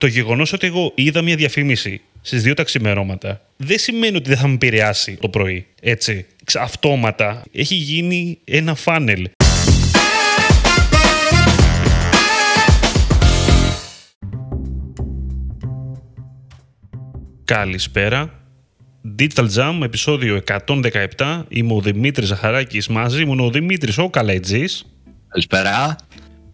Το γεγονός ότι εγώ είδα μια διαφήμιση στις δύο τα ξημερώματα δεν σημαίνει ότι δεν θα με επηρεάσει το πρωί. Έτσι. Αυτόματα έχει γίνει ένα φάνελ. Καλησπέρα. Digital Jam, επεισόδιο 117. Είμαι ο Δημήτρης Ζαχαράκης μαζί μου, ο Δημήτρης ο Καλαϊτζής. Καλησπέρα.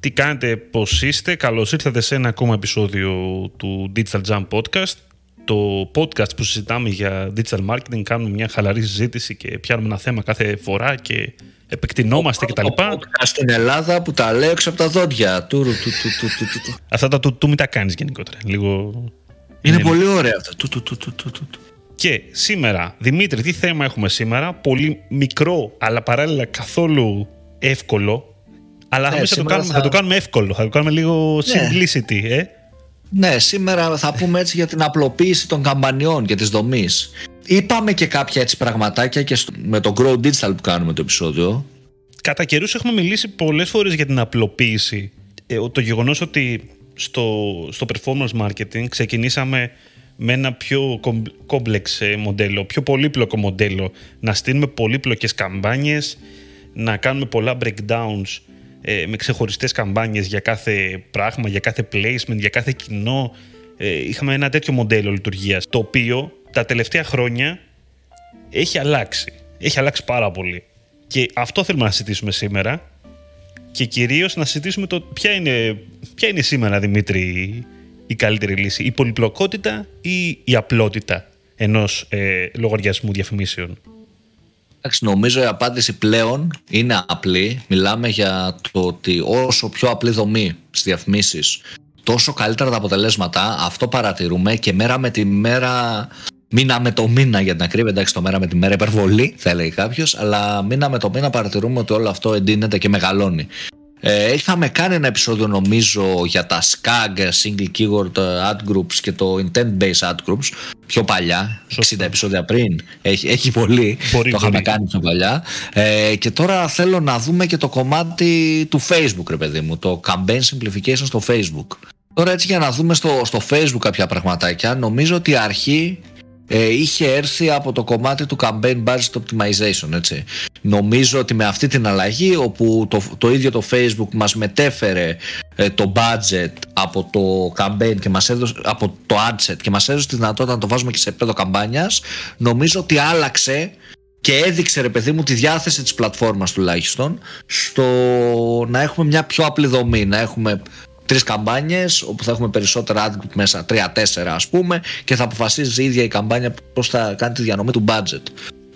Τι κάνετε, πώς είστε. Καλώς ήρθατε σε ένα ακόμα επεισόδιο του Digital Jam Podcast. Το podcast που συζητάμε για digital marketing, κάνουμε μια χαλαρή συζήτηση και πιάνουμε ένα θέμα κάθε φορά και επεκτηνόμαστε κτλ. Το podcast στην Ελλάδα που τα λέω έξω από τα δόντια. Του, του, του, του, του, του. Αυτά τα του, του μην τα κάνεις γενικότερα. Λίγο... Είναι πολύ ωραίο αυτό. Του, του, του, του, του, του. Και σήμερα, Δημήτρη, τι θέμα έχουμε σήμερα; Πολύ μικρό, αλλά παράλληλα καθόλου εύκολο. Αλλά Ναι, εμείς θα, το σήμερα κάνουμε, θα- θα το κάνουμε εύκολο. Θα το κάνουμε λίγο Ναι. simplicity, ε. Ναι, σήμερα θα πούμε έτσι για την απλοποίηση των καμπανιών και της δομής. Είπαμε και κάποια έτσι πραγματάκια και στο- με το Grow Digital που κάνουμε το επεισόδιο. Κατά καιρούς έχουμε μιλήσει πολλές φορές για την απλοποίηση. Ε, το γεγονός ότι στο, στο performance marketing ξεκινήσαμε με ένα πιο κόμπλεξ ε, μοντέλο, πιο πολύπλοκο μοντέλο. Να στείλουμε πολύπλοκες καμπάνιες, να κάνουμε πολλά breakdowns ε, με ξεχωριστές καμπάνιες για κάθε πράγμα, για κάθε placement, για κάθε κοινό. Ε, είχαμε ένα τέτοιο μοντέλο λειτουργίας, το οποίο τα τελευταία χρόνια έχει αλλάξει. Έχει αλλάξει πάρα πολύ. Και αυτό θέλουμε να συζητήσουμε σήμερα. Και κυρίως να συζητήσουμε το ποια είναι, ποια είναι σήμερα, Δημήτρη, η καλύτερη λύση. Η πολυπλοκότητα ή η απλότητα ενός ε, λογαριασμού διαφημίσεων; Εντάξει, νομίζω η απάντηση πλέον είναι απλή. Μιλάμε για το ότι όσο πιο απλή δομή στις διαφημίσεις, τόσο καλύτερα τα αποτελέσματα. Αυτό παρατηρούμε και μέρα με τη μέρα, μήνα με το μήνα για την ακρίβεια. Εντάξει, το μέρα με τη μέρα υπερβολή, θα έλεγε κάποιος, αλλά μήνα με το μήνα παρατηρούμε ότι όλο αυτό εντείνεται και μεγαλώνει. Ε, είχαμε κάνει ένα επεισόδιο νομίζω για τα SCAG, Single Keyword Ad Groups και το Intent Based Ad Groups πιο παλιά, Σωστό. 60 επεισόδια πριν, έχει, έχει πολύ, Μπορεί, το είχαμε μπορεί. κάνει πιο παλιά ε, και τώρα θέλω να δούμε και το κομμάτι του Facebook ρε παιδί μου, το Campaign Simplification στο Facebook. Τώρα έτσι για να δούμε στο, στο Facebook κάποια πραγματάκια, νομίζω ότι η αρχή ε, είχε έρθει από το κομμάτι του Campaign Budget Optimization έτσι. Νομίζω ότι με αυτή την αλλαγή όπου το, το ίδιο το Facebook μας μετέφερε ε, το budget από το campaign και μας έδωσε, από το adset και μας έδωσε τη δυνατότητα να το βάζουμε και σε επίπεδο καμπάνιας νομίζω ότι άλλαξε και έδειξε ρε παιδί μου τη διάθεση της πλατφόρμας τουλάχιστον στο να έχουμε μια πιο απλή δομή να έχουμε τρεις καμπάνιες όπου θα έχουμε περισσότερα ad group μέσα τρία-τέσσερα ας πούμε και θα αποφασίζει η ίδια η καμπάνια πώς θα κάνει τη διανομή του budget.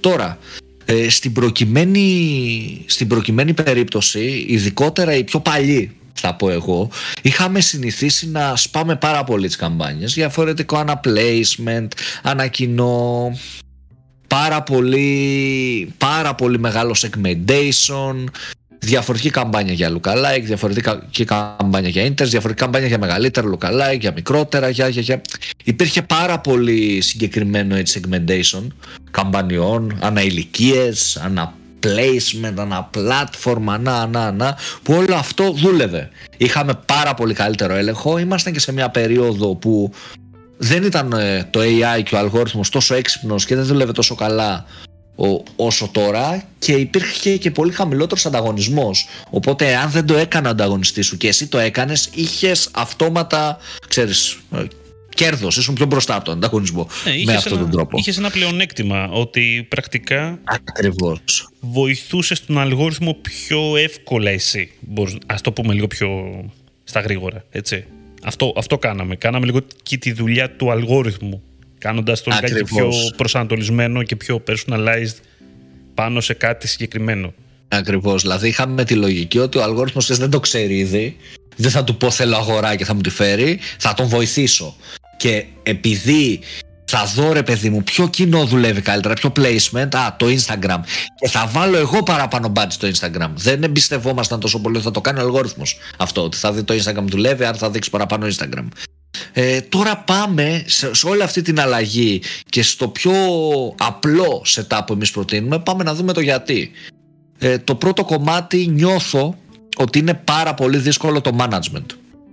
Τώρα ε, στην, προκειμένη, στην προκειμένη περίπτωση ειδικότερα οι πιο παλιοί θα πω εγώ είχαμε συνηθίσει να σπάμε πάρα πολύ τις καμπάνιες. Διαφορετικό ανα placement, ανα κοινό πάρα πολύ, πάρα πολύ μεγάλο segmentation διαφορετική καμπάνια για lookalike, διαφορετική καμπάνια για interest, διαφορετική καμπάνια για μεγαλύτερα lookalike, για μικρότερα, για, για, για... υπήρχε πάρα πολύ συγκεκριμένο έτσι, segmentation καμπανιών, ανα ηλικίες, ανα placement, ανα platform, ανα, ανα, ανα, που όλο αυτό δούλευε. Είχαμε πάρα πολύ καλύτερο έλεγχο, ήμασταν και σε μια περίοδο που δεν ήταν ε, το AI και ο αλγόριθμος τόσο έξυπνος και δεν δούλευε τόσο καλά ο- όσο τώρα και υπήρχε και πολύ χαμηλότερος ανταγωνισμός οπότε αν δεν το έκανε ο ανταγωνιστής σου και εσύ το έκανες είχες αυτόματα ξέρεις ε, κέρδος, ήσουν πιο μπροστά από τον ανταγωνισμό Ναι, με είχες αυτόν ένα, τον τρόπο Είχες ένα πλεονέκτημα ότι πρακτικά ακριβώς βοηθούσες τον αλγόριθμο πιο εύκολα εσύ. Μπορείς, ας το πούμε λίγο πιο στα γρήγορα, έτσι. Αυτό, αυτό κάναμε. Κάναμε λίγο και τη δουλειά του αλγόριθμου. Κάνοντας τον κάτι πιο Ακριβώς. προσανατολισμένο και πιο personalized πάνω σε κάτι συγκεκριμένο. Ακριβώς, δηλαδή είχαμε τη λογική ότι ο αλγόριθμος ξέρεις, δεν το ξέρει ήδη δεν θα του πω θέλω αγορά και θα μου τη φέρει θα τον βοηθήσω και επειδή θα δω ρε παιδί μου ποιο κοινό δουλεύει καλύτερα, ποιο placement, α, το Instagram. Και θα βάλω εγώ παραπάνω budget στο Instagram. Δεν εμπιστευόμασταν τόσο πολύ ότι θα το κάνει ο αλγόριθμος αυτό. Ότι θα δει το Instagram δουλεύει, άρα θα δείξει παραπάνω Instagram. Ε, τώρα πάμε σε, σε όλη αυτή την αλλαγή και στο πιο απλό setup που εμείς προτείνουμε πάμε να δούμε το γιατί. Ε, το πρώτο κομμάτι νιώθω ότι είναι πάρα πολύ δύσκολο το management.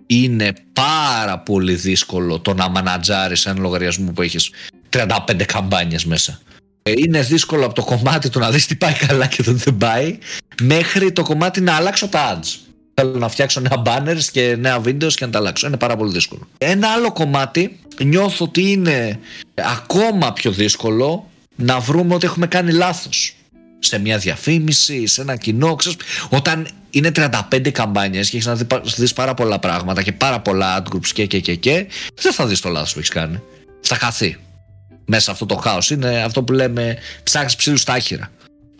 είναι πάρα πολύ δύσκολο το να μανατζάρεις ένα λογαριασμό που έχεις 35 καμπάνιες μέσα. Ε, είναι δύσκολο από το κομμάτι του να δεις τι πάει καλά και το δεν πάει μέχρι το κομμάτι να αλλάξω τα ads. Θέλω να φτιάξω νέα banners και νέα βίντεο και να τα αλλάξω. Είναι πάρα πολύ δύσκολο. Ένα άλλο κομμάτι νιώθω ότι είναι ακόμα πιο δύσκολο να βρούμε ότι έχουμε κάνει λάθος σε μια διαφήμιση, σε ένα κοινό. Ξέρεις, όταν είναι 35 καμπάνιες και έχεις να δει πάρα πολλά πράγματα και πάρα πολλά ad groups και και και, και δεν θα δεις το λάθος που έχεις κάνει. Θα χαθεί. Μέσα αυτό το χάος. Είναι αυτό που λέμε ψάχνει ψήλους στα άχυρα.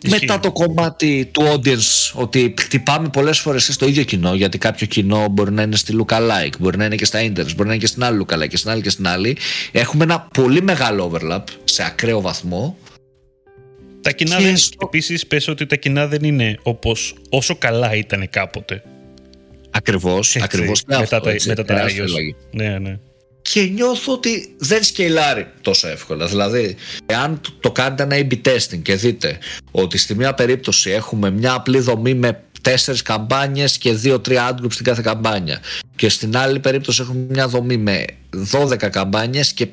Μετά το κομμάτι του audience, ότι χτυπάμε πολλές φορές στο ίδιο κοινό, γιατί κάποιο κοινό μπορεί να είναι στη lookalike, μπορεί να είναι και στα internet, μπορεί να είναι και στην άλλη lookalike και στην άλλη και στην άλλη. Έχουμε ένα πολύ μεγάλο overlap σε ακραίο βαθμό τα κοινά δεν, στο... επίσης πες ότι τα κοινά δεν είναι όπως όσο καλά ήταν κάποτε. Ακριβώς, έτσι, ακριβώς μετά, αυτό, τα, έτσι, μετά τα Ναι, ναι. Και νιώθω ότι δεν σκελάρει τόσο εύκολα. Δηλαδή, εάν το κάνετε ένα A-B testing και δείτε ότι στη μία περίπτωση έχουμε μια απλή δομή με τέσσερις καμπάνιες και δύο-τρία ad groups στην κάθε καμπάνια και στην άλλη περίπτωση έχουμε μια δομή με 12 καμπάνιες και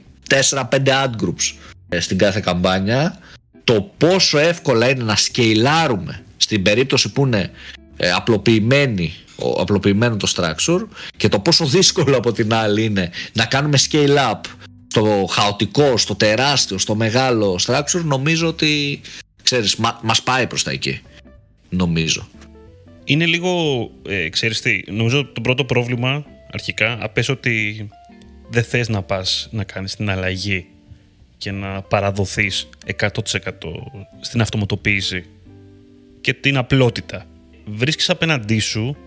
4-5 ad groups ε, στην κάθε καμπάνια το πόσο εύκολα είναι να σκεϊλάρουμε στην περίπτωση που είναι ε, απλοποιημένη, απλοποιημένο το structure και το πόσο δύσκολο από την άλλη είναι να κάνουμε scale up στο χαοτικό, στο τεράστιο, στο μεγάλο structure νομίζω ότι ξέρεις, μα, μας πάει προς τα εκεί νομίζω είναι λίγο, ε, ξέρεις τι, νομίζω το πρώτο πρόβλημα αρχικά απέσω ότι δεν θες να πας να κάνεις την αλλαγή και να παραδοθείς 100% στην αυτοματοποίηση και την απλότητα. Βρίσκεις απέναντί σου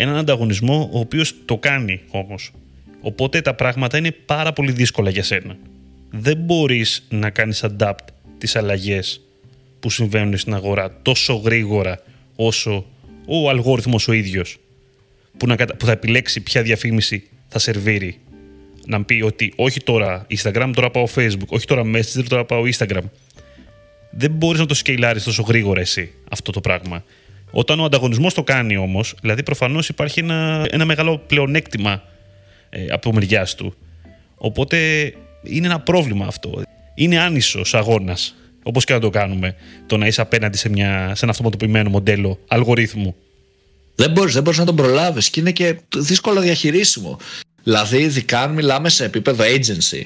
έναν ανταγωνισμό ο οποίος το κάνει όμως. Οπότε τα πράγματα είναι πάρα πολύ δύσκολα για σένα. Δεν μπορείς να κάνεις adapt τις αλλαγές που συμβαίνουν στην αγορά τόσο γρήγορα όσο ο αλγόριθμος ο ίδιος που, να, που θα επιλέξει ποια διαφήμιση θα σερβίρει να πει ότι όχι τώρα Instagram, τώρα πάω Facebook, όχι τώρα Messenger, τώρα πάω Instagram. Δεν μπορείς να το σκεϊλάρεις τόσο γρήγορα εσύ αυτό το πράγμα. Όταν ο ανταγωνισμός το κάνει όμως, δηλαδή προφανώς υπάρχει ένα, ένα μεγάλο πλεονέκτημα ε, από μεριάς του. Οπότε είναι ένα πρόβλημα αυτό. Είναι άνισος αγώνας, όπως και να το κάνουμε, το να είσαι απέναντι σε, μια, σε ένα αυτοματοποιημένο μοντέλο αλγορίθμου. Δεν μπορείς δεν μπορείς να τον προλάβεις και είναι και δύσκολο διαχειρίσιμο. Δηλαδή, ειδικά αν μιλάμε σε επίπεδο agency,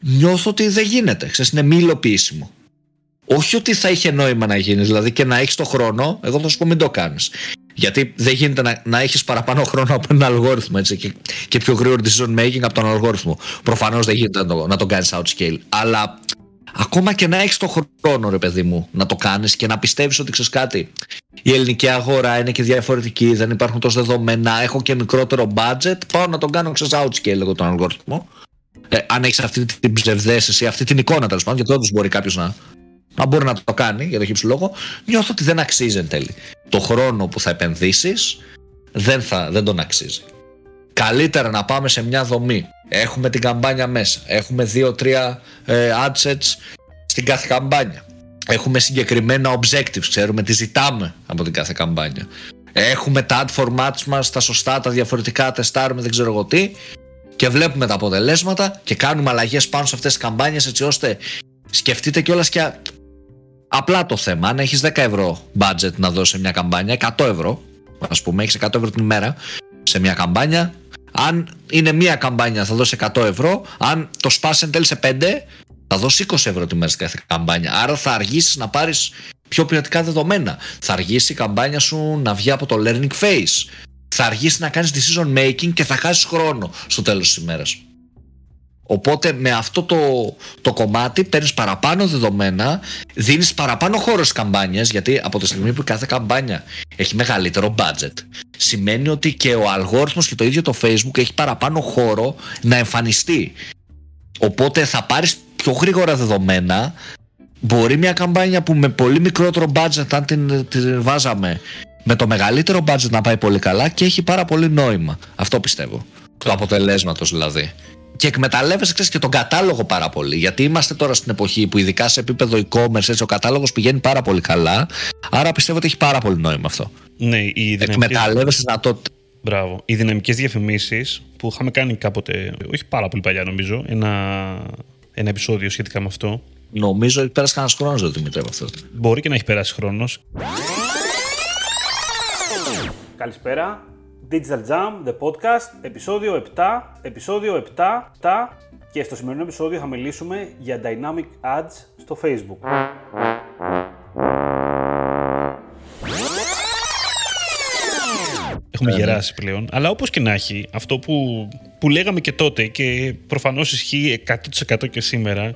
νιώθω ότι δεν γίνεται. Ξέρεις, είναι μη υλοποιήσιμο. Όχι ότι θα είχε νόημα να γίνεις, δηλαδή και να έχεις το χρόνο, εγώ θα σου πω μην το κάνεις. Γιατί δεν γίνεται να, να έχεις παραπάνω χρόνο από έναν αλγόριθμο έτσι, και, και πιο γρήγορο decision making από τον αλγόριθμο. Προφανώς δεν γίνεται να το, να το κάνεις outscale. Αλλά ακόμα και να έχεις το χρόνο, ρε παιδί μου, να το κάνεις και να πιστεύεις ότι ξέρεις κάτι η ελληνική αγορά είναι και διαφορετική, δεν υπάρχουν τόσο δεδομένα, έχω και μικρότερο budget, πάω να τον κάνω ξέρεις outscale εγώ τον αλγόριθμο. Ε, αν έχεις αυτή την ψευδέστηση, αυτή την εικόνα τέλος πάντων, γιατί όντως μπορεί κάποιος να, να μπορεί να το κάνει για το χύψη λόγο, νιώθω ότι δεν αξίζει εν τέλει. Το χρόνο που θα επενδύσεις δεν, δεν τον αξίζει. Καλύτερα να πάμε σε μια δομή. Έχουμε την καμπάνια μέσα. Έχουμε 2-3 ε, adsets στην κάθε καμπάνια. Έχουμε συγκεκριμένα objectives, ξέρουμε τι ζητάμε από την κάθε καμπάνια. Έχουμε τα ad formats μας, τα σωστά, τα διαφορετικά, τεστάρουμε, δεν ξέρω εγώ τι και βλέπουμε τα αποτελέσματα και κάνουμε αλλαγές πάνω σε αυτές τις καμπάνιες έτσι ώστε σκεφτείτε κιόλας και απλά το θέμα. Αν έχεις 10 ευρώ budget να δώσεις σε μια καμπάνια, 100 ευρώ, ας πούμε, έχεις 100 ευρώ την ημέρα σε μια καμπάνια, αν είναι μία καμπάνια θα δώσεις 100 ευρώ, αν το σπάσει εν τέλει σε 5, θα δώσεις 20 ευρώ τη μέρα στην κάθε καμπάνια. Άρα θα αργήσεις να πάρεις πιο ποιοτικά δεδομένα. Θα αργήσει η καμπάνια σου να βγει από το learning phase. Θα αργήσει να κάνεις decision making και θα χάσεις χρόνο στο τέλος της ημέρας. Οπότε με αυτό το, το κομμάτι παίρνεις παραπάνω δεδομένα, δίνεις παραπάνω χώρο στις καμπάνιες, γιατί από τη στιγμή που κάθε καμπάνια έχει μεγαλύτερο budget, σημαίνει ότι και ο αλγόριθμος και το ίδιο το Facebook έχει παραπάνω χώρο να εμφανιστεί. Οπότε θα πάρεις πιο γρήγορα δεδομένα μπορεί μια καμπάνια που με πολύ μικρότερο budget αν την, την βάζαμε με το μεγαλύτερο budget να πάει πολύ καλά και έχει πάρα πολύ νόημα. Αυτό πιστεύω. Το αποτελέσματος δηλαδή. Και εκμεταλλεύεσαι ξέρεις, και τον κατάλογο πάρα πολύ. Γιατί είμαστε τώρα στην εποχή που ειδικά σε επίπεδο e-commerce έτσι, ο κατάλογος πηγαίνει πάρα πολύ καλά. Άρα πιστεύω ότι έχει πάρα πολύ νόημα αυτό. Ναι, η Εκμεταλλεύεσαι δυνατότητε. Μπράβο. Οι δυναμικές διαφημίσεις που είχαμε κάνει κάποτε, όχι πάρα πολύ παλιά νομίζω, ένα, ένα επεισόδιο σχετικά με αυτό. Νομίζω ότι πέρασε κανένας χρόνος, Δημήτρη, από αυτό. Μπορεί και να έχει περάσει χρόνος. Καλησπέρα. Digital Jam, the podcast, επεισόδιο 7, επεισόδιο 7, 7 και στο σημερινό επεισόδιο θα μιλήσουμε για Dynamic Ads στο Facebook. Έχουμε ναι. γεράσει πλέον. Αλλά όπως και να έχει, αυτό που, που λέγαμε και τότε και προφανώς ισχύει 100% και σήμερα,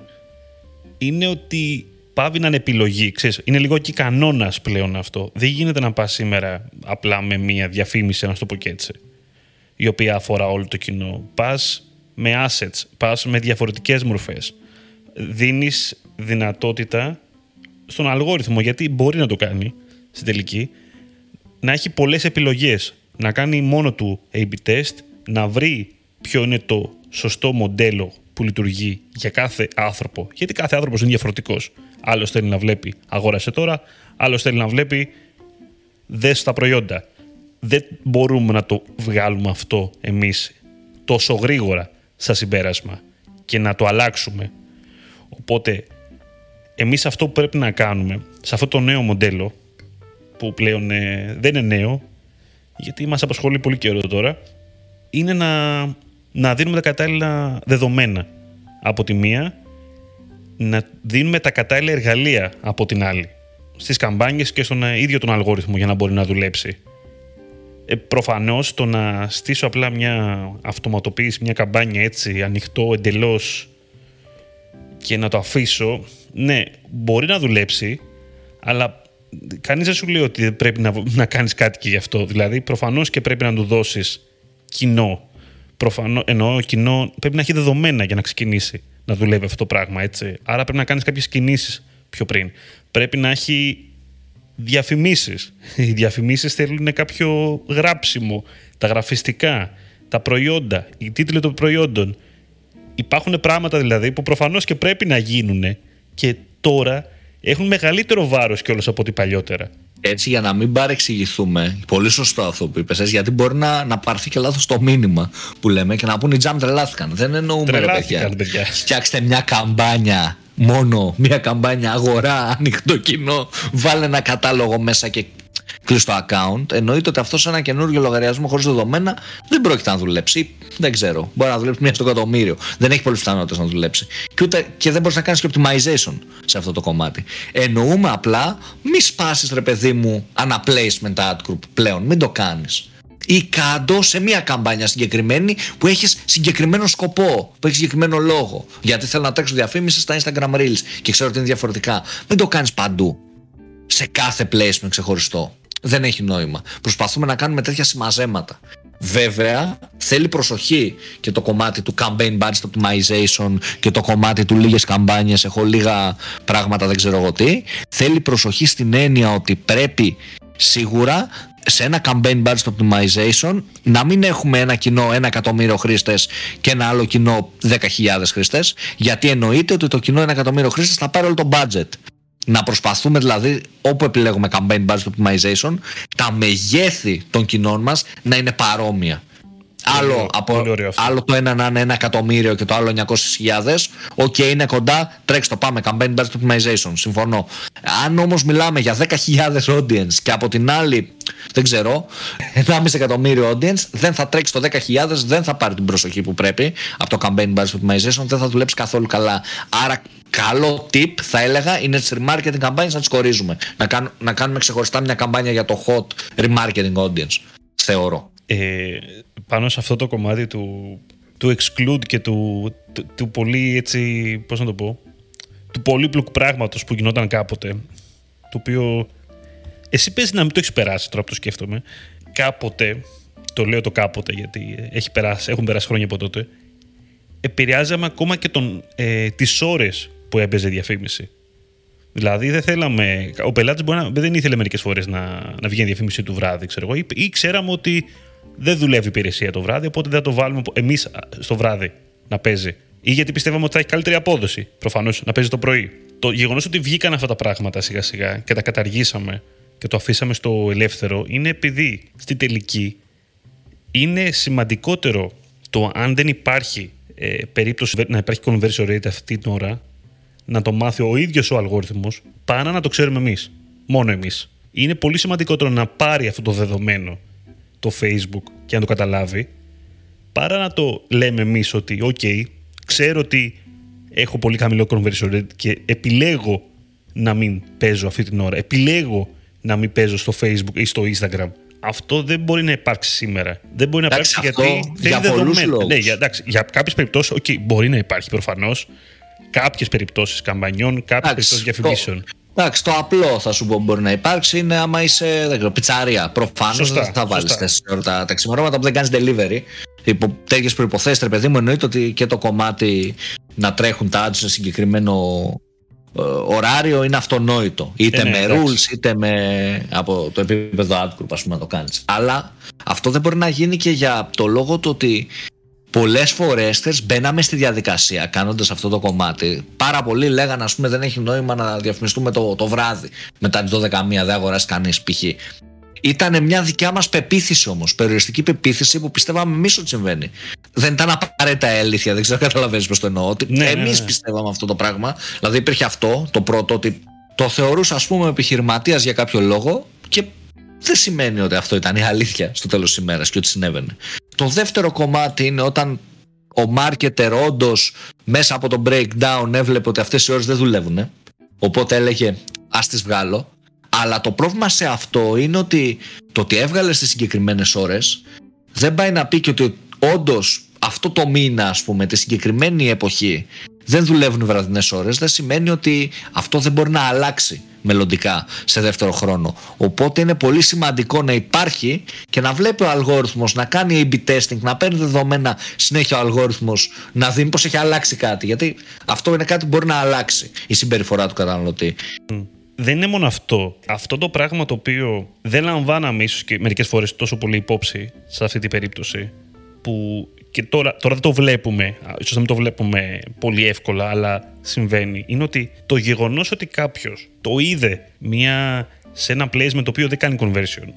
είναι ότι πάβει να είναι επιλογή. Ξέρεις, είναι λίγο και κανόνας πλέον αυτό. Δεν γίνεται να πας σήμερα απλά με μία διαφήμιση, να το πω και έτσι, η οποία αφορά όλο το κοινό. Πας με assets, πας με διαφορετικές μορφές. Δίνεις δυνατότητα στον αλγόριθμο, γιατί μπορεί να το κάνει στην τελική, να έχει πολλές επιλογές, να κάνει μόνο του A-B test, να βρει ποιο είναι το σωστό μοντέλο που λειτουργεί για κάθε άνθρωπο. Γιατί κάθε άνθρωπος είναι διαφορετικός. Άλλος θέλει να βλέπει αγόρασε τώρα, άλλος θέλει να βλέπει δες τα προϊόντα. Δεν μπορούμε να το βγάλουμε αυτό εμείς τόσο γρήγορα στα συμπέρασμα και να το αλλάξουμε. Οπότε, εμείς αυτό που πρέπει να κάνουμε σε αυτό το νέο μοντέλο, που πλέον ε, δεν είναι νέο, γιατί μας απασχολεί πολύ καιρό τώρα, είναι να, να δίνουμε τα κατάλληλα δεδομένα από τη μία, να δίνουμε τα κατάλληλα εργαλεία από την άλλη στις καμπάνιες και στον ίδιο τον αλγόριθμο για να μπορεί να δουλέψει. Ε, προφανώς το να στήσω απλά μια αυτοματοποίηση, μια καμπάνια έτσι ανοιχτό εντελώς και να το αφήσω, ναι, μπορεί να δουλέψει, αλλά κανείς δεν σου λέει ότι πρέπει να, να κάνεις κάτι και γι' αυτό. Δηλαδή, προφανώς και πρέπει να του δώσεις κοινό. Προφανώς, εννοώ κοινό, πρέπει να έχει δεδομένα για να ξεκινήσει να δουλεύει αυτό το πράγμα, έτσι. Άρα πρέπει να κάνεις κάποιες κινήσεις πιο πριν. Πρέπει να έχει διαφημίσεις. Οι διαφημίσεις θέλουν κάποιο γράψιμο, τα γραφιστικά, τα προϊόντα, οι τίτλοι των προϊόντων. Υπάρχουν πράγματα δηλαδή που προφανώς και πρέπει να γίνουν και τώρα έχουν μεγαλύτερο βάρος κιόλας από ό,τι παλιότερα. Έτσι για να μην παρεξηγηθούμε, πολύ σωστό αυτό που είπες, γιατί μπορεί να, να πάρθει και λάθος το μήνυμα που λέμε και να πούνε οι τζαμ τρελάθηκαν. Δεν εννοούμε ρε παιδιά. παιδιά. Φτιάξτε μια καμπάνια μόνο μια καμπάνια αγορά, ανοιχτό κοινό, βάλε ένα κατάλογο μέσα και κλείσει το account. Εννοείται ότι αυτό σε ένα καινούργιο λογαριασμό χωρίς δεδομένα δεν πρόκειται να δουλέψει. Δεν ξέρω. Μπορεί να δουλέψει μία στο εκατομμύριο. Δεν έχει πολλές πιθανότητες να δουλέψει. Και, ούτε, και δεν μπορείς να κάνεις και optimization σε αυτό το κομμάτι. Εννοούμε απλά μη σπάσεις ρε παιδί μου ένα placement ad group πλέον. Μην το κάνεις ή κάτω σε μια καμπάνια συγκεκριμένη που έχεις συγκεκριμένο σκοπό, που έχεις συγκεκριμένο λόγο. Γιατί θέλω να τρέξω διαφήμιση στα Instagram Reels και ξέρω ότι είναι διαφορετικά. Μην το κάνεις παντού. Σε κάθε placement ξεχωριστό. Δεν έχει νόημα. Προσπαθούμε να κάνουμε τέτοια συμμαζέματα. Βέβαια, θέλει προσοχή και το κομμάτι του campaign budget optimization και το κομμάτι του λίγες καμπάνιες, έχω λίγα πράγματα δεν ξέρω εγώ τι. Θέλει προσοχή στην έννοια ότι πρέπει σίγουρα σε ένα campaign budget optimization να μην έχουμε ένα κοινό ένα εκατομμύριο χρήστες και ένα άλλο κοινό 10.000 χρήστες, γιατί εννοείται ότι το κοινό ένα εκατομμύριο χρήστες θα πάρει όλο το budget. Να προσπαθούμε δηλαδή όπου επιλέγουμε campaign budget optimization τα μεγέθη των κοινών μας να είναι παρόμοια. Άλλο, από, άλλο το ένα να είναι ένα εκατομμύριο και το άλλο 900.000. OK, okay, είναι κοντά. Τρέξτε το, πάμε. Campaign budget optimization. Συμφωνώ. Αν όμως μιλάμε για 10.000 audience και από την άλλη, δεν ξέρω, 1,5 εκατομμύριο audience, δεν θα τρέξει το 10.000, δεν θα πάρει την προσοχή που πρέπει από το campaign budget optimization, δεν θα δουλέψει καθόλου καλά. Άρα, καλό tip θα έλεγα είναι τις remarketing campaigns να τις χωρίζουμε. Να, να κάνουμε ξεχωριστά μια καμπάνια για το hot remarketing audience. Θεωρώ. Ε, πάνω σε αυτό το κομμάτι του, του exclude και του, του, πολύ έτσι, πώς να το πω, του πολύπλοκου πράγματος που γινόταν κάποτε, το οποίο εσύ παίζει να μην το έχεις περάσει τώρα που το σκέφτομαι. Κάποτε, το λέω το κάποτε γιατί έχει περάσει, έχουν περάσει χρόνια από τότε, επηρεάζαμε ακόμα και τον, ε, τις ώρες που έπαιζε διαφήμιση. Δηλαδή δεν θέλαμε. Ο πελάτης δεν ήθελε μερικές φορές να, να βγαίνει διαφήμιση του βράδυ, ξέρω εγώ, ή, ή ξέραμε ότι δεν δουλεύει η υπηρεσία το βράδυ, οπότε δεν το βάλουμε εμείς στο βράδυ να παίζει. Ή γιατί πιστεύαμε ότι θα έχει καλύτερη απόδοση, προφανώς, να παίζει το πρωί. Το γεγονός ότι βγήκαν αυτά τα πράγματα σιγά σιγά και τα καταργήσαμε και το αφήσαμε στο ελεύθερο είναι επειδή στην τελική είναι σημαντικότερο το αν δεν υπάρχει ε, περίπτωση να υπάρχει conversion rate αυτή την ώρα, να το μάθει ο ίδιος ο αλγόριθμος, παρά να το ξέρουμε εμείς, μόνο εμείς. Είναι πολύ σημαντικότερο να πάρει αυτό το δεδομένο το Facebook και να το καταλάβει, παρά να το λέμε εμείς ότι, ok, ξέρω ότι έχω πολύ χαμηλό conversion rate και επιλέγω να μην παίζω αυτή την ώρα. Επιλέγω να μην παίζω στο Facebook ή στο Instagram. Αυτό δεν μπορεί να υπάρξει σήμερα. Δεν μπορεί να υπάρξει γιατί θέλει δεδομένα. Ναι, για, εντάξει, για κάποιες περιπτώσεις, okay, μπορεί να υπάρχει προφανώς. Κάποιες περιπτώσεις καμπανιών, κάποιες περιπτώσεις διαφημίσεων. Εντάξει, το απλό θα σου πω μπορεί να υπάρξει είναι άμα είσαι δεν ξέρω, πιτσαρία. Προφανώς δεν θα βάλεις τα, τα ξημερώματα που δεν κάνεις delivery. Υπό τέτοιες προποθέσει, παιδί μου, εννοείται ότι και το κομμάτι να τρέχουν τα ads σε συγκεκριμένο ε, ωράριο είναι αυτονόητο. Είτε ναι, με rules, είτε με από το επίπεδο ad group, ας πούμε, να το κάνεις. Αλλά αυτό δεν μπορεί να γίνει και για το λόγο του ότι πολλές φορές μπαίναμε στη διαδικασία κάνοντας αυτό το κομμάτι. Πάρα πολλοί λέγανε, ας πούμε, δεν έχει νόημα να διαφημιστούμε το, το βράδυ μετά τις 12 μία, δεν αγοράσει κανείς π.χ. Ήταν μια δικιά μας πεποίθηση όμως, περιοριστική πεποίθηση που πιστεύαμε εμείς ότι συμβαίνει. Δεν ήταν απαραίτητα αλήθεια, δεν ξέρω αν καταλαβαίνεις πώς το εννοώ. Ότι ναι, εμεί ναι, ναι. πιστεύαμε αυτό το πράγμα. Δηλαδή υπήρχε αυτό, το πρώτο, ότι το θεωρούσα ας πούμε επιχειρηματίας για κάποιο λόγο και δεν σημαίνει ότι αυτό ήταν η αλήθεια στο τέλος της ημέρας και ότι συνέβαινε. Το δεύτερο κομμάτι είναι όταν ο marketer όντως μέσα από το breakdown έβλεπε ότι αυτές οι ώρες δεν δουλεύουν. Οπότε έλεγε, ας τις βγάλω. Αλλά το πρόβλημα σε αυτό είναι ότι το ότι έβγαλε τι συγκεκριμένες ώρες δεν πάει να πει και ότι όντως αυτό το μήνα, ας πούμε, τη συγκεκριμένη εποχή δεν δουλεύουν βραδινές ώρες, δεν σημαίνει ότι αυτό δεν μπορεί να αλλάξει μελλοντικά σε δεύτερο χρόνο. Οπότε είναι πολύ σημαντικό να υπάρχει και να βλέπει ο αλγόριθμος να κάνει A-B testing, να παίρνει δεδομένα συνέχεια ο αλγόριθμος, να δει πώ έχει αλλάξει κάτι. Γιατί αυτό είναι κάτι που μπορεί να αλλάξει η συμπεριφορά του καταναλωτή δεν είναι μόνο αυτό. Αυτό το πράγμα το οποίο δεν λαμβάναμε ίσως και μερικές φορές τόσο πολύ υπόψη σε αυτή την περίπτωση. Που και τώρα, τώρα δεν το βλέπουμε, ίσως δεν το βλέπουμε πολύ εύκολα, αλλά συμβαίνει. Είναι ότι το γεγονός ότι κάποιος το είδε μια, σε ένα placement το οποίο δεν κάνει conversion,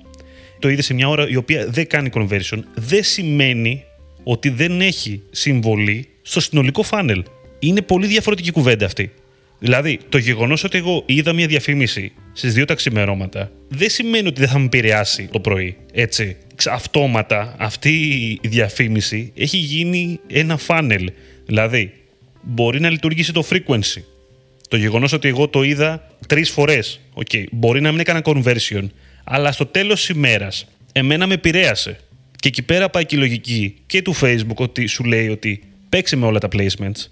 το είδε σε μια ώρα η οποία δεν κάνει conversion, δεν σημαίνει ότι δεν έχει συμβολή στο συνολικό funnel. Είναι πολύ διαφορετική κουβέντα αυτή. Δηλαδή, το γεγονός ότι εγώ είδα μια διαφήμιση στις δύο τα ξημερώματα δεν σημαίνει ότι δεν θα με επηρεάσει το πρωί. Έτσι. Αυτόματα αυτή η διαφήμιση έχει γίνει ένα funnel. Δηλαδή, μπορεί να λειτουργήσει το frequency. Το γεγονός ότι εγώ το είδα τρεις φορές. Okay. Μπορεί να μην έκανα conversion, αλλά στο τέλος της ημέρας εμένα με επηρέασε. Και εκεί πέρα πάει και η λογική και του Facebook ότι σου λέει ότι παίξε με όλα τα placements,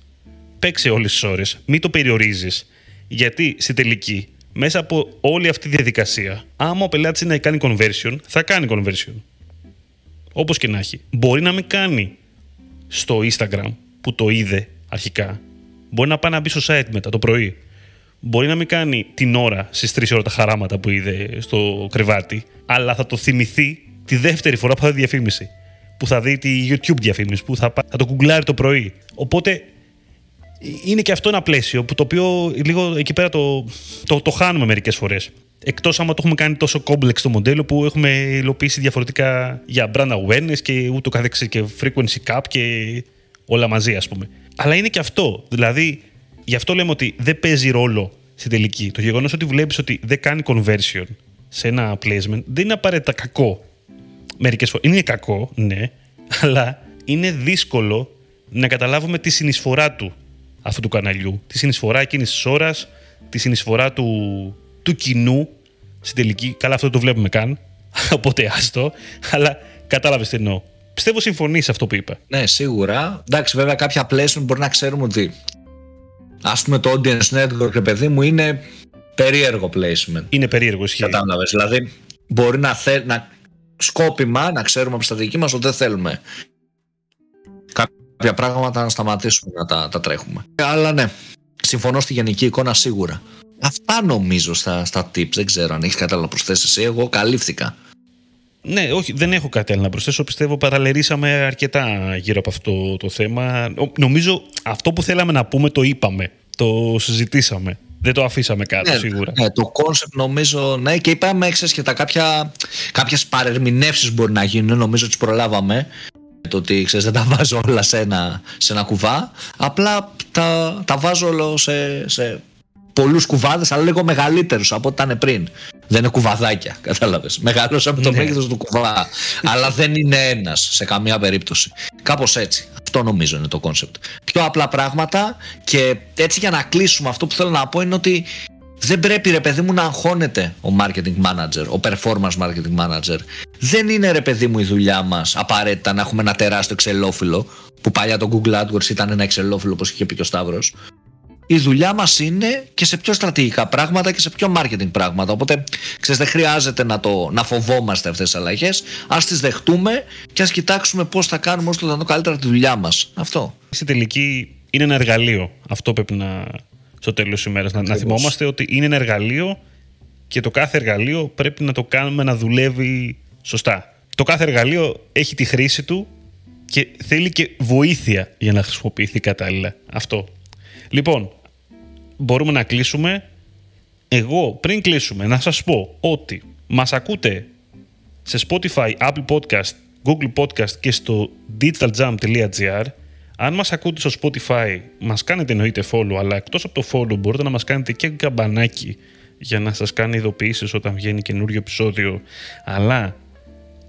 παίξει όλες τις ώρες, μην το περιορίζεις. Γιατί στη τελική, μέσα από όλη αυτή τη διαδικασία, άμα ο πελάτης είναι να κάνει conversion, θα κάνει conversion. Όπως και να έχει. Μπορεί να μην κάνει στο Instagram που το είδε αρχικά. Μπορεί να πάει να μπει στο site μετά το πρωί. Μπορεί να μην κάνει την ώρα στις 3 ώρα τα χαράματα που είδε στο κρεβάτι, αλλά θα το θυμηθεί τη δεύτερη φορά που θα δει διαφήμιση. Που θα δει τη YouTube διαφήμιση, που θα, θα το κουγκλάρει το πρωί. Οπότε είναι και αυτό ένα πλαίσιο που το οποίο λίγο εκεί πέρα το, το, το χάνουμε μερικές φορές. Εκτός άμα το έχουμε κάνει τόσο complex το μοντέλο που έχουμε υλοποιήσει διαφορετικά για brand awareness και ούτω καθεξής και frequency cap και όλα μαζί ας πούμε. Αλλά είναι και αυτό. Δηλαδή, γι' αυτό λέμε ότι δεν παίζει ρόλο στην τελική. Το γεγονός ότι βλέπεις ότι δεν κάνει conversion σε ένα placement δεν είναι απαραίτητα κακό. Μερικές φορές. Είναι κακό, ναι, αλλά είναι δύσκολο να καταλάβουμε τη συνεισφορά του αυτού του καναλιού. Τη συνεισφορά εκείνης της ώρας, τη συνεισφορά του, του κοινού στην τελική. Καλά, αυτό δεν το βλέπουμε καν. Οπότε άστο. Αλλά κατάλαβες τι εννοώ. Πιστεύω συμφωνείς σε αυτό που είπα. Ναι, σίγουρα. Εντάξει, βέβαια, κάποια placement μπορεί να ξέρουμε ότι. Α πούμε το audience network, παιδί μου, είναι περίεργο placement. Είναι περίεργο, ισχύει. Κατάλαβες. Δηλαδή, μπορεί να, θε, να σκόπιμα να ξέρουμε από στρατηγική μας ότι δεν θέλουμε κάποια πράγματα να σταματήσουμε να τα, τα τρέχουμε. Αλλά ναι, συμφωνώ στη γενική εικόνα σίγουρα. Αυτά νομίζω στα, στα tips. Δεν ξέρω αν έχεις κάτι άλλο να προσθέσεις εσύ. Εγώ καλύφθηκα. Ναι, όχι, δεν έχω κάτι άλλο να προσθέσω. Πιστεύω παραλερήσαμε αρκετά γύρω από αυτό το θέμα. Νομίζω αυτό που θέλαμε να πούμε το είπαμε. Το συζητήσαμε. δεν το αφήσαμε κάτω Ναι, σίγουρα. Ναι, το concept νομίζω, ναι, και είπαμε ξέρεις, και τα κάποια, κάποιες παρερμηνεύσεις μπορεί να γίνουν, νομίζω τις προλάβαμε. Το ότι ξέρεις, δεν τα βάζω όλα σε ένα, σε ένα κουβά, απλά τα, τα βάζω όλο σε, σε πολλούς κουβάδες, αλλά λίγο μεγαλύτερους από ό,τι ήταν πριν. Δεν είναι κουβαδάκια, κατάλαβες. Μεγαλώσαμε το Ναι. μέγεθος του κουβά, αλλά δεν είναι ένας σε καμία περίπτωση. Κάπως έτσι. Αυτό νομίζω είναι το concept. Πιο απλά πράγματα και έτσι για να κλείσουμε αυτό που θέλω να πω είναι ότι δεν πρέπει ρε παιδί μου να αγχώνεται ο marketing manager, ο performance marketing manager. Δεν είναι ρε παιδί μου η δουλειά μας απαραίτητα να έχουμε ένα τεράστιο εξελόφυλλο που παλιά το Google AdWords ήταν ένα εξελόφυλλο όπως είχε πει και ο Σταύρος. Η δουλειά μας είναι και σε πιο στρατηγικά πράγματα και σε πιο marketing πράγματα. Οπότε ξέρεις, δεν χρειάζεται να, το, να φοβόμαστε αυτές τις αλλαγές. Ας τις δεχτούμε και ας κοιτάξουμε πώς θα κάνουμε όσο το δυνατόν καλύτερα τη δουλειά μας. Αυτό. Στη τελική είναι ένα εργαλείο. Αυτό πρέπει να. στο τέλος της ημέρας. Να, να θυμόμαστε ότι είναι ένα εργαλείο και το κάθε εργαλείο πρέπει να το κάνουμε να δουλεύει σωστά. Το κάθε εργαλείο έχει τη χρήση του και θέλει και βοήθεια για να χρησιμοποιηθεί κατάλληλα. Αυτό. Λοιπόν, μπορούμε να κλείσουμε. Εγώ πριν κλείσουμε να σας πω ότι μας ακούτε σε Spotify, Apple Podcast, Google Podcast και στο digitaljump.gr. Αν μας ακούτε στο Spotify, μας κάνετε εννοείται follow, αλλά εκτός από το follow μπορείτε να μας κάνετε και καμπανάκι για να σας κάνει ειδοποιήσεις όταν βγαίνει καινούριο επεισόδιο, αλλά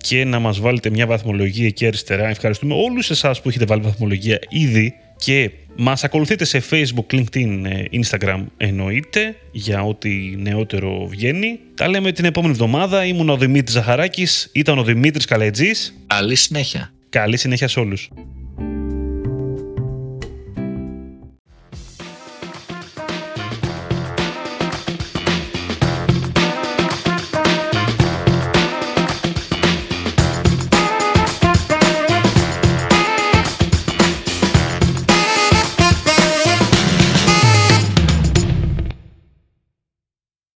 και να μας βάλετε μια βαθμολογία εκεί αριστερά. Ευχαριστούμε όλους εσάς που έχετε βάλει βαθμολογία ήδη και μας ακολουθείτε σε Facebook, LinkedIn, ε, Instagram εννοείται για ό,τι νεότερο βγαίνει. Τα λέμε την επόμενη εβδομάδα. Ήμουν ο Δημήτρης Ζαχαράκης, ήταν ο Δημήτρης Καλετζής. Καλή συνέχεια. Καλή συνέχεια σε όλους.